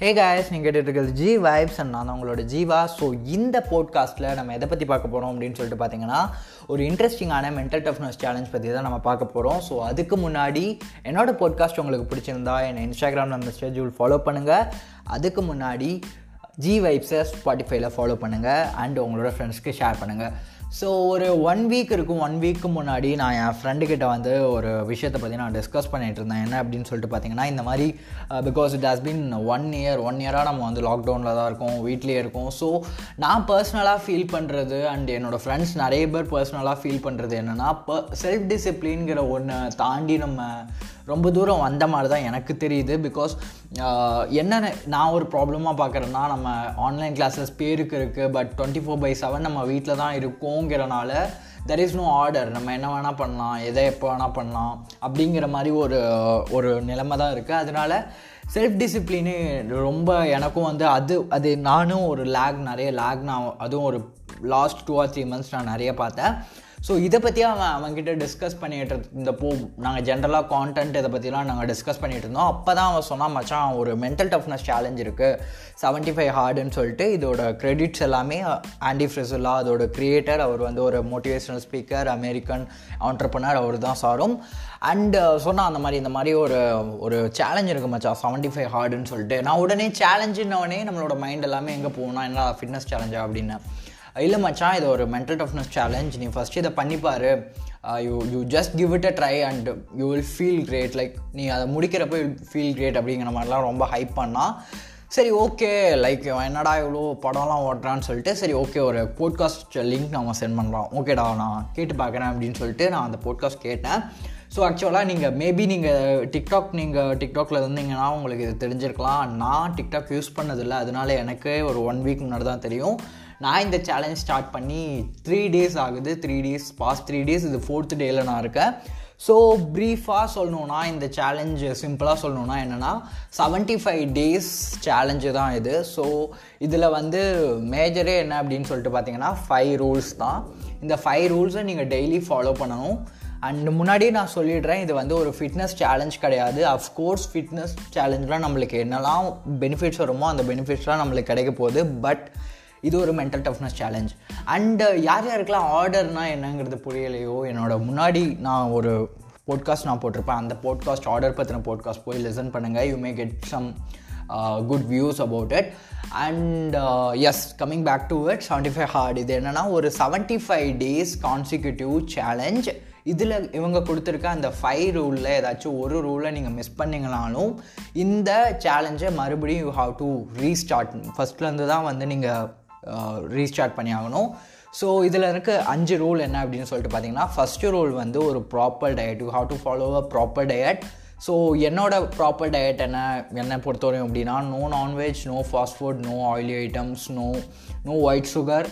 Hey guys நீங்கள் கேட்டுருக்கிறது G vibes and நான் உங்களோட ஜீவா. ஸோ இந்த போட்காஸ்ட்டில் நம்ம எதை பற்றி பார்க்க போகிறோம் அப்படின்னு சொல்லிட்டு பார்த்தீங்கன்னா ஒரு இன்ட்ரெஸ்டிங்கான மென்டல் டஃப்னஸ் சேலஞ்ச் பற்றி தான் நம்ம பார்க்க போகிறோம் ஸோ அதுக்கு முன்னாடி என்னோட போட்காஸ்ட் உங்களுக்கு பிடிச்சிருந்தா என்னை இன்ஸ்டாகிராம் நம்ம ஃபாலோ பண்ணுங்கள் அதுக்கு முன்னாடி ஜி வைப்ஸை ஸ்பாட்டிஃபைல ஃபாலோ பண்ணுங்கள் அண்ட் உங்களோட ஃப்ரெண்ட்ஸ்க்கு ஷேர் பண்ணுங்கள் ஸோ ஒரு ஒன் வீக் இருக்கும். ஒன் வீக்கு முன்னாடி நான் என் ஃப்ரெண்டுக்கிட்ட வந்து ஒரு விஷயத்தை பற்றி நான் டிஸ்கஸ் பண்ணிகிட்டு இருந்தேன். என்ன அப்படின்னு சொல்லிட்டு பார்த்தீங்கன்னா இந்த மாதிரி because it has been one year one இயராக நம்ம வந்து லாக்டவுனில் தான் இருக்கோம். வீட்லேயே இருக்கோம். ஸோ நான் பர்சனலாக ஃபீல் பண்ணுறது அண்ட் என்னோடய ஃப்ரெண்ட்ஸ் நிறைய பேர் பர்சனலாக ஃபீல் பண்ணுறது என்னென்னா ப செல்ஃப் டிசிப்ளின்கிற ஒன்று தாண்டி நம்ம ரொம்ப தூரம் வந்த மாதிரி தான் எனக்கு தெரியுது. பிகாஸ் என்னென்ன நான் ஒரு ப்ராப்ளமாக பார்க்குறேன்னா நம்ம ஆன்லைன் கிளாஸஸ் பேருக்கு இருக்குது but twenty four by seven நம்ம வீட்டில் தான் இருக்கோங்கிறனால தெர் இஸ் நோ ஆர்டர் நம்ம என்ன வேணால் பண்ணலாம் எதை எப்போ வேணால் பண்ணலாம் அப்படிங்கிற மாதிரி ஒரு ஒரு நிலைமை தான் இருக்குது அதனால செல்ஃப் டிசிப்ளினு ரொம்ப எனக்கும் வந்து அது அது நானும் ஒரு லேக் நிறைய லேக் நான் அதுவும் ஒரு last two or three months நான் நிறைய பார்த்தேன். ஸோ இதை பற்றி அவன் அவன்கிட்ட டிஸ்கஸ் பண்ணிகிட்டு இருந்தப்போ நாங்கள் ஜென்ரலாக கான்டென்ட் இதை பற்றிலாம் நாங்கள் டிஸ்கஸ் பண்ணிகிட்டு இருந்தோம். அப்போ தான் அவன் சொன்னால் மச்சான் ஒரு மென்டல் டஃப்னஸ் சேலஞ்ச் இருக்குது செவன்ட்டி ஃபைவ் ஹார்டுன்னு சொல்லிட்டு இதோட க்ரெடிட்ஸ் எல்லாமே ஆண்டி ஃப்ரிசுல்லா அதோட க்ரியேட்டர் அவர் வந்து ஒரு மோட்டிவேஷனல் ஸ்பீக்கர் அமெரிக்கன் ஆண்டர்பனர் அவர் தான் சாரும். அண்டு சொன்னால் அந்த மாதிரி இந்த மாதிரி ஒரு ஒரு சேலஞ்ச் இருக்குது மச்சான். செவன்ட்டி ஃபைவ் ஹார்டுன்னு சொல்லிட்டு. நான் உடனே சேலஞ்சுன்னவனே நம்மளோட மைண்ட் எல்லாமே எங்கே போகணும் என்ன ஃபிட்னஸ் சேலஞ்சா அப்படின்னு. இல்லை மச்சான் இது ஒரு மென்டல் டஃப்னஸ் சேலஞ்ச் நீ ஃபஸ்ட் இதை பண்ணிப்பார் you you just give it a try and you will feel great like நீ அதை முடிக்கிறப்ப யூ ஃபீல் கிரேட் அப்படிங்கிற மாதிரிலாம் ரொம்ப ஹைப் பண்ணால் சரி ஓகே லைக் என்னடா இவ்வளோ படம்லாம் ஓட்டுறான்னு சொல்லிட்டு சரி ஓகே ஒரு போட்காஸ்ட் லிங்க் நம்ம சென்ட் பண்ணுறோம் ஓகேடா நான் கேட்டு பார்க்குறேன் அப்படின்னு சொல்லிட்டு நான் அந்த போட்காஸ்ட் கேட்டேன். ஸோ ஆக்சுவலாக நீங்கள் மேபி நீங்கள் டிக்டாக் நீங்கள் டிக்டாக்ல இருந்தீங்கன்னா உங்களுக்கு இது தெரிஞ்சிருக்கலாம். நான் டிக்டாக் யூஸ் பண்ணதில்லை. அதனால எனக்கு ஒரு ஒன் வீக் முன்னாடி தான் தெரியும். நான் இந்த சேலஞ்ச் ஸ்டார்ட் பண்ணி த்ரீ டேஸ் ஆகுது. Three days past three days இது ஃபோர்த் டேயில் நான் இருக்கேன். ஸோ ப்ரீஃபாக சொல்லணுன்னா இந்த சேலஞ்சு சிம்பிளாக சொல்லணுன்னா என்னென்னா செவன்ட்டி ஃபைவ் டேஸ் சேலஞ்சு தான் இது. ஸோ இதில் வந்து மேஜரே என்ன அப்படின்னு சொல்லிட்டு பார்த்தீங்கன்னா ஃபைவ் ரூல்ஸ் தான். இந்த ஃபைவ் ரூல்ஸை நீங்கள் டெய்லி ஃபாலோ பண்ணணும். அண்ட் முன்னாடியே நான் சொல்லிடுறேன் இது வந்து ஒரு ஃபிட்னஸ் சேலஞ்ச் கிடையாது. அஃப்கோர்ஸ் ஃபிட்னஸ் சேலஞ்சில் நம்மளுக்கு என்னெல்லாம் பெனிஃபிட்ஸ் வருமோ அந்த பெனிஃபிட்ஸ்லாம் நம்மளுக்கு கிடைக்க போகுது. பட் இது ஒரு மென்டல் டஃப்னஸ் சேலஞ்ச் அண்டு யார் யாருக்கெல்லாம் ஆர்டர்னால் என்னங்கிறது புரியலையோ என்னோட முன்னாடி நான் ஒரு போட்காஸ்ட் நான் போட்டிருப்பேன். அந்த போட்காஸ்ட் ஆர்டர் பற்றின போட்காஸ்ட் போய் லிசன் பண்ணுங்கள் you may get some good views about it and as coming back to it seventy five hard இது என்னென்னா ஒரு seventy five days consecutive challenge இதில் இவங்க கொடுத்துருக்க அந்த ஃபைவ் ரூலில் ஏதாச்சும் ஒரு ரூலை நீங்கள் மிஸ் பண்ணிங்கனாலும் இந்த சேலஞ்சை மறுபடியும் யூ ஹாவ் டு ரீஸ்டார்ட் ஃபஸ்ட்லேருந்து தான் வந்து நீங்கள் ரீஸ்டார்ட் பண்ணி ஆகணும் ஸோ இதில் இருக்க அஞ்சு ரூல் என்ன அப்படின்னு சொல்லிட்டு பார்த்தீங்கன்னா ஃபஸ்ட்டு ரூல் வந்து ஒரு proper diet you have to follow a proper diet so என்னோட ப்ராப்பர் டயட் என்ன? என்னை பொறுத்தவரையும் அப்படின்னா no nonveg no fast food no oily items no no white sugar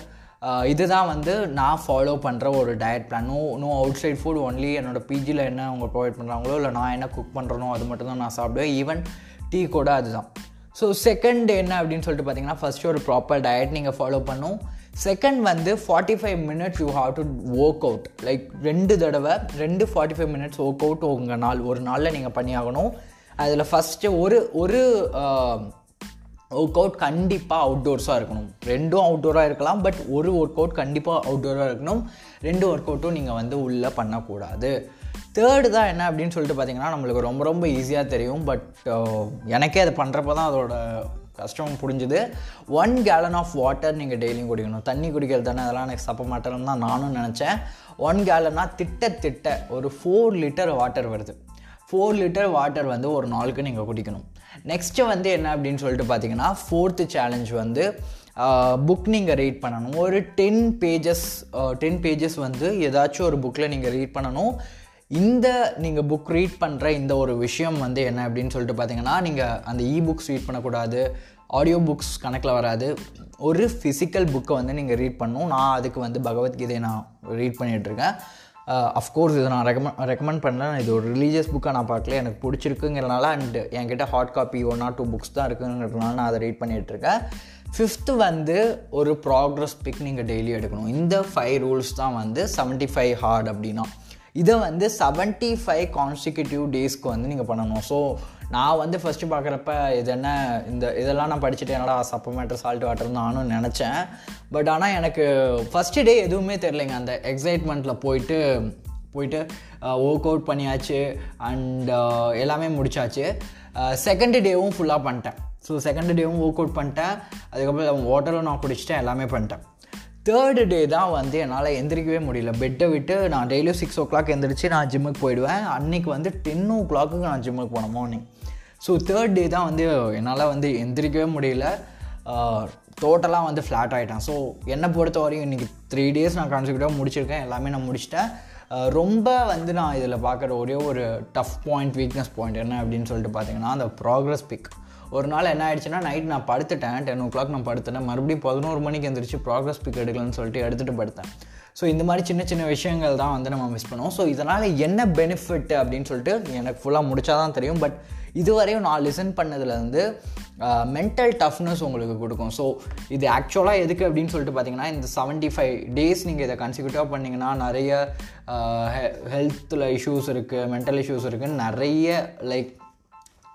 இதுதான் வந்து நான் ஃபாலோ பண்ணுற ஒரு diet plan no no outside food only என்னோடய பிஜியில் என்ன அவங்க ப்ரொவைட் பண்ணுறாங்களோ இல்லை நான் என்ன குக் பண்ணுறனோ அது மட்டும் தான் நான் சாப்பிடுவேன். ஈவன் டீ கூட அதுதான். ஸோ செகண்ட் என்ன அப்படின்னு சொல்லிட்டு பார்த்தீங்கன்னா ஃபஸ்ட்டு ஒரு ப்ராப்பர் டயட் நீங்கள் ஃபாலோ பண்ணும். செகண்ட் வந்து forty five minutes you have to work out like ரெண்டு தடவை ரெண்டு forty five minutes work out உங்கள் நாள். ஒரு நாளில் நீங்கள் பண்ணியாகணும். அதில் ஃபஸ்ட்டு ஒரு ஒரு ஒர்க் அவுட் கண்டிப்பாக அவுட்டோர்ஸாக இருக்கணும். ரெண்டும் அவுட்டோராக இருக்கலாம் பட் ஒரு ஒர்க் அவுட் கண்டிப்பாக அவுட்டோராக இருக்கணும். ரெண்டு ஒர்க் அவுட்டும் நீங்கள் வந்து உள்ளே பண்ணக்கூடாது. தேர்டு தான் என்ன அப்படின்னு சொல்லிட்டு பார்த்தீங்கன்னா நம்மளுக்கு ரொம்ப ரொம்ப ஈஸியாக தெரியும். பட் uh, எனக்கே அதை பண்ணுறப்ப தான் அதோட கஷ்டம் புரிஞ்சுது. ஒன் கேலன் ஆஃப் வாட்டர் நீங்கள் டெய்லியும் குடிக்கணும். தண்ணி குடிக்கிறது தானே அதெல்லாம் எனக்கு சப்ப மாட்டேன்னு தான் நானும் நினச்சேன். ஒன் கேலன்னா திட்ட திட்ட ஒரு ஃபோர் லிட்டர் வாட்டர் வருது. ஃபோர் லிட்டர் வாட்டர் வந்து ஒரு நாளுக்கு நீங்கள் குடிக்கணும். நெக்ஸ்ட்டு வந்து என்ன அப்படின்னு சொல்லிட்டு பார்த்தீங்கன்னா ஃபோர்த்து சேலஞ்ச் வந்து புக் நீங்கள் ரீட் பண்ணணும். ஒரு டென் பேஜஸ் டென் பேஜஸ் வந்து ஏதாச்சும் ஒரு புக்கில் நீங்கள் ரீட் பண்ணணும். இந்த நீங்கள் புக் ரீட் பண்ணுற இந்த ஒரு விஷயம் வந்து என்ன அப்படின்னு சொல்லிட்டு பார்த்தீங்கன்னா நீங்கள் அந்த இ புக்ஸ் ரீட் பண்ணக்கூடாது ஆடியோ புக்ஸ் கணக்கில் வராது. ஒரு ஃபிசிக்கல் புக்கை வந்து நீங்கள் ரீட் பண்ணணும். நான் அதுக்கு வந்து பகவத்கீதையை நான் ரீட் பண்ணிகிட்ருக்கேன் அஃப்கோர்ஸ் இதை நான் ரெக்கமெண்ட் ரெக்கமெண்ட் பண்ணேன். இது ஒரு ரிலீஜியஸ் புக்காக நான் பார்க்கல. எனக்கு பிடிச்சிருக்குங்கிறனால அண்ட் என்கிட்ட hard copy one or two books தான் இருக்குங்கிறதுனால நான் அதை ரீட் பண்ணிகிட்ருக்கேன் ஃபிஃப்த்து வந்து ஒரு ப்ராக்ரஸ் பிக் நீங்கள் டெய்லி எடுக்கணும். இந்த ஃபைவ் ரூல்ஸ் தான் வந்து செவன்ட்டி ஃபைவ் ஹார்ட் அப்படின்னா. இதை வந்து செவன்ட்டி ஃபைவ் கான்ஸ்டிகூட்டிவ் டேஸ்க்கு வந்து நீங்கள் பண்ணணும். ஸோ நான் வந்து ஃபஸ்ட்டு பார்க்குறப்ப இது என்ன இந்த இதெல்லாம் நான் படிச்சுட்டு என்னடா சப்பமேட்டர் சால்ட் வாட்டர் நானும் நினச்சேன். பட் ஆனால் எனக்கு ஃபஸ்ட்டு டே எதுவுமே தெரிலங்க அந்த எக்ஸைட்மெண்ட்டில் போயிட்டு போயிட்டு ஒர்க் அவுட் பண்ணியாச்சு. அண்ட் எல்லாமே முடிச்சாச்சு. செகண்ட் டேவும் ஃபுல்லாக பண்ணிட்டேன். ஸோ செகண்ட் டேவும் ஒர்க் அவுட் பண்ணிட்டேன். அதுக்கப்புறம் வாட்டரும் நான் குடிச்சிட்டேன். எல்லாமே பண்ணிட்டேன். தேர்டு டே தான் வந்து என்னால் எந்திரிக்கவே முடியல. பெட்டை விட்டு நான் டெய்லியும் சிக்ஸ் ஓ கிளாக் எந்திரிச்சு நான் ஜிம்முக்கு போயிடுவேன். அன்றைக்கி வந்து டென் ஓ கிளாக்குக்கு நான் ஜிம்முக்கு போனேன் மார்னிங் ஸோ தேர்ட் டே தான் வந்து என்னால் வந்து எந்திரிக்கவே முடியல. டோட்டலாக வந்து ஃப்ளாட் ஆகிட்டேன் ஸோ என்னை பொறுத்த வரையும் இன்றைக்கி த்ரீ டேஸ் நான் கான்சிக்யூட்டிவாக முடிச்சிருக்கேன். எல்லாமே நான் முடிச்சிட்டேன். ரொம்ப வந்து நான் இதில் பார்க்குற ஒரே ஒரு டஃப் பாயிண்ட் வீக்னஸ் பாயிண்ட் என்ன அப்படின்னு சொல்லிட்டு பார்த்தீங்கன்னா அந்த ப்ராக்ரஸ் பிக் ஒரு நாள் என்ன ஆயிடுச்சுன்னா நைட் நான் படுத்துட்டேன். டென் ஓ கிளாக் நான் படுத்துட்டேன். மறுபடியும் பதினோரு மணிக்கு எந்திரிச்சு ப்ராக்ரஸ் பிக் எடுக்கலன்னு சொல்லிட்டு எடுத்துகிட்டு படுத்தேன். ஸோ இந்த மாதிரி சின்ன சின்ன விஷயங்கள் தான் வந்து நம்ம மிஸ் பண்ணுவோம். ஸோ இதனால் என்ன பெனிஃபிட் அப்படின்னு சொல்லிட்டு எனக்கு ஃபுல்லாக முடிச்சா தான் தெரியும். பட் இதுவரையும் நான் லிசன் பண்ணதுலேருந்து மென்டல் டஃப்னஸ் உங்களுக்கு கொடுக்கும். ஸோ இது ஆக்சுவலாக எதுக்கு அப்படின்னு சொல்லிட்டு பார்த்தீங்கன்னா இந்த செவன்ட்டி ஃபைவ் டேஸ் நீங்கள் இதை கன்சிக்யூட்டிவாக பண்ணிங்கன்னா நிறைய ஹெல்த்தில் இஷ்யூஸ் இருக்குது மென்டல் இஷ்யூஸ் இருக்குதுன்னு நிறைய லைக்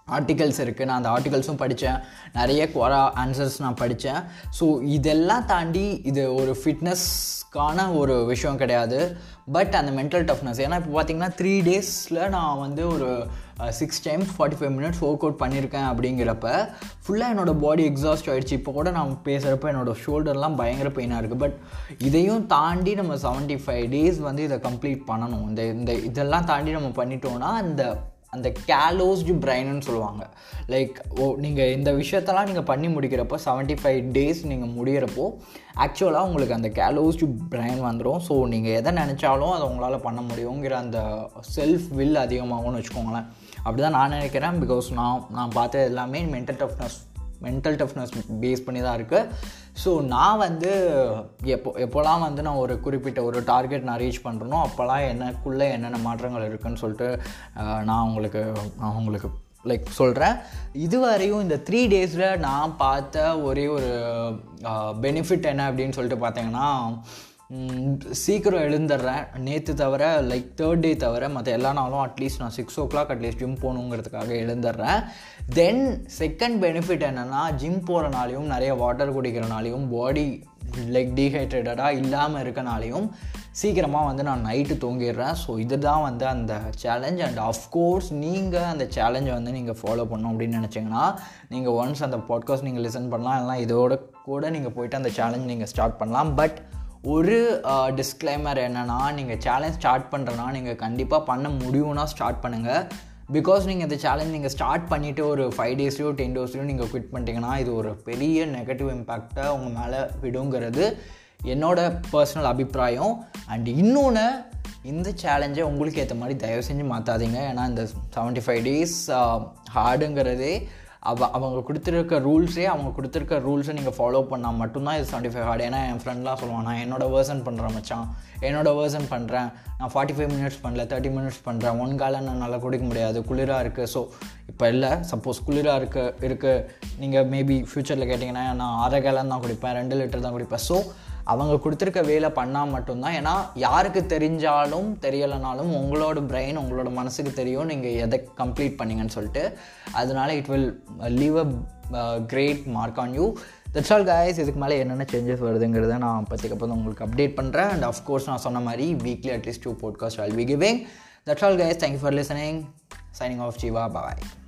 ஆர்டிகல்ஸ் இருக்குது நான் அந்த ஆர்டிகல்ஸும் படித்தேன் நிறைய குவரா ஆன்சர்ஸ் நான் படித்தேன் ஸோ இதெல்லாம் தாண்டி இது ஒரு ஃபிட்னஸ்க்கான ஒரு விஷயம் கிடையாது. பட் அந்த மென்டல் டஃப்னஸ் ஏன்னா இப்போ பார்த்தீங்கன்னா த்ரீ டேஸில் நான் வந்து ஒரு six times forty five minutes work out பண்ணியிருக்கேன் அப்படிங்கிறப்ப ஃபுல்லாக என்னோடய பாடி எக்ஸாஸ்ட் ஆகிடுச்சு இப்போ கூட நான் பேசுகிறப்ப என்னோடய ஷோல்டர்லாம் பயங்கர பெயினாக இருக்குது பட் இதையும் தாண்டி நம்ம செவன்ட்டி ஃபைவ் டேஸ் வந்து இதை கம்ப்ளீட் பண்ணணும். இந்த இந்த இதெல்லாம் தாண்டி நம்ம பண்ணிட்டோன்னா அந்த அந்த கேலோஸ்டு பிரைனுன்னு சொல்லுவாங்க. லைக் ஓ நீங்கள் இந்த விஷயத்தெல்லாம் நீங்கள் பண்ணி முடிக்கிறப்போ செவன்ட்டி ஃபைவ் டேஸ் நீங்கள் முடிகிறப்போ ஆக்சுவலாக உங்களுக்கு அந்த கேலோஸ்டு பிரைன் வந்துடும் ஸோ நீங்கள் எதை நினச்சாலும் அதை உங்களால் பண்ண முடியுங்கிற அந்த செல்ஃப் வில் அதிகமாகும்னு வச்சுக்கோங்களேன். அப்படி தான் நான் நினைக்கிறேன். பிகாஸ் நான் நான் பார்த்தது எல்லாமே mental toughness mental toughness face பண்ணி தான் இருக்குது ஸோ நான் வந்து எப்போ எப்போல்லாம் வந்து நான் ஒரு குறிப்பிட்ட ஒரு டார்கெட் நான் ரீச் பண்ணுறனோ அப்போல்லாம் எனக்குள்ளே என்னென்ன மாற்றங்கள் இருக்குதுன்னு சொல்லிட்டு நான் உங்களுக்கு நான் உங்களுக்கு லைக் சொல்கிறேன் இதுவரையும் இந்த த்ரீ டேஸில் நான் பார்த்த ஒரே ஒரு பெனிஃபிட் என்ன அப்படின்னு சொல்லிட்டு பார்த்தீங்கன்னா சீக்கிரம் எழுந்துடுறேன். நேற்று தவிர லைக் தேர்ட் டே தவிர மற்ற எல்லா நாளும் அட்லீஸ்ட் நான் six o'clock at least gym போகணுங்கிறதுக்காக எழுந்துடுறேன். தென் செகண்ட் பெனிஃபிட் என்னென்னா ஜிம் போகிறனாலையும் நிறைய வாட்டர் குடிக்கிறனாலையும் பாடி லைக் டீஹைட்ரேட்டடாக இல்லாமல் இருக்கனாலையும் சீக்கிரமாக வந்து நான் நைட்டு தூங்கிடுறேன். ஸோ இதுதான் வந்து அந்த சேலஞ்ச் அண்ட் அஃப்கோர்ஸ் நீங்கள் அந்த சேலஞ்சை வந்து நீங்கள் ஃபாலோ பண்ணணும் அப்படின்னு நினச்சிங்கன்னா நீங்கள் ஒன்ஸ் அந்த பாட்காஸ்ட் நீங்கள் லிசன் பண்ணலாம். இல்லைனா இதோட கூட நீங்கள் போயிட்டு அந்த சேலஞ்ச் நீங்கள் ஸ்டார்ட் பண்ணலாம். பட் ஒரு டிஸ்க்ளைமர் என்னென்னா நீங்கள் சேலஞ்ச் ஸ்டார்ட் பண்ணுறனா நீங்கள் கண்டிப்பாக பண்ண முடியும்னா ஸ்டார்ட் பண்ணுங்கள் பிகாஸ் நீங்கள் இந்த சேலஞ்ச் நீங்கள் ஸ்டார்ட் பண்ணிவிட்டு ஒரு ஃபைவ் டேஸ்லையோ டென் டேஸ்லையோ நீங்கள் குவிட் பண்ணிட்டீங்கன்னா இது ஒரு பெரிய நெகட்டிவ் இம்பேக்டை உங்கள் மேலே விடுங்கிறது என்னோடய பர்சனல் அபிப்பிராயம். அண்ட் இன்னொன்று இந்த சேலஞ்சை உங்களுக்கு ஏற்ற மாதிரி தயவு செஞ்சு மாற்றாதீங்க ஏன்னா இந்த செவன்ட்டி ஃபைவ் டேஸ் ஹார்டுங்கிறதே அவ அவங்க கொடுத்துருக்க ரூல்ஸே அவங்க கொடுத்துருக்க ரூல்ஸை நீங்கள் ஃபாலோ பண்ணால் மட்டும்தான் இது செவன்ட்டி ஃபைவ் ஹார்டு ஏன்னா என் ஃப்ரெண்ட்லாம் சொல்லுவான் நான் என்னோட வேர்சன் பண்ணுறேன் மச்சான். என்னோட வேர்சன் பண்ணுறேன் நான் ஃபார்ட்டி ஃபைவ் மினிட்ஸ் பண்ணல தேர்ட்டி மினிட்ஸ் பண்ணுறேன் ஒன் காலை நான் நல்லா குடிக்க முடியாது. குளிராக இருக்குது ஸோ இப்போ இல்லை. சப்போஸ் குளிராக இருக்க இருக்குது நீங்கள் மேபி ஃப்யூச்சரில் கேட்டிங்கன்னா நான் அரை காலம் தான் குடிப்பேன் ரெண்டு லிட்டர் தான் குடிப்பேன். ஸோ அவங்க கொடுத்துருக்க வேலை பண்ணால் மட்டும்தான். ஏன்னா யாருக்கு தெரிஞ்சாலும் தெரியலைனாலும் உங்களோட பிரெயின் உங்களோட மனசுக்கு தெரியும். நீங்கள் எதை கம்ப்ளீட் பண்ணீங்கன்னு சொல்லிட்டு. அதனால it will leave a great mark on you that's all guys இதுக்கு மேலே என்னென்ன சேஞ்சஸ் வருதுங்கிறத நான் பற்றிக்கப்புறம் உங்களுக்கு அப்டேட் பண்ணுறேன் அண்ட் அஃப்கோர்ஸ் நான் சொன்ன மாதிரி weekly at least two podcast I'll be giving that's all guys thank you for listening signing off Jeeva bye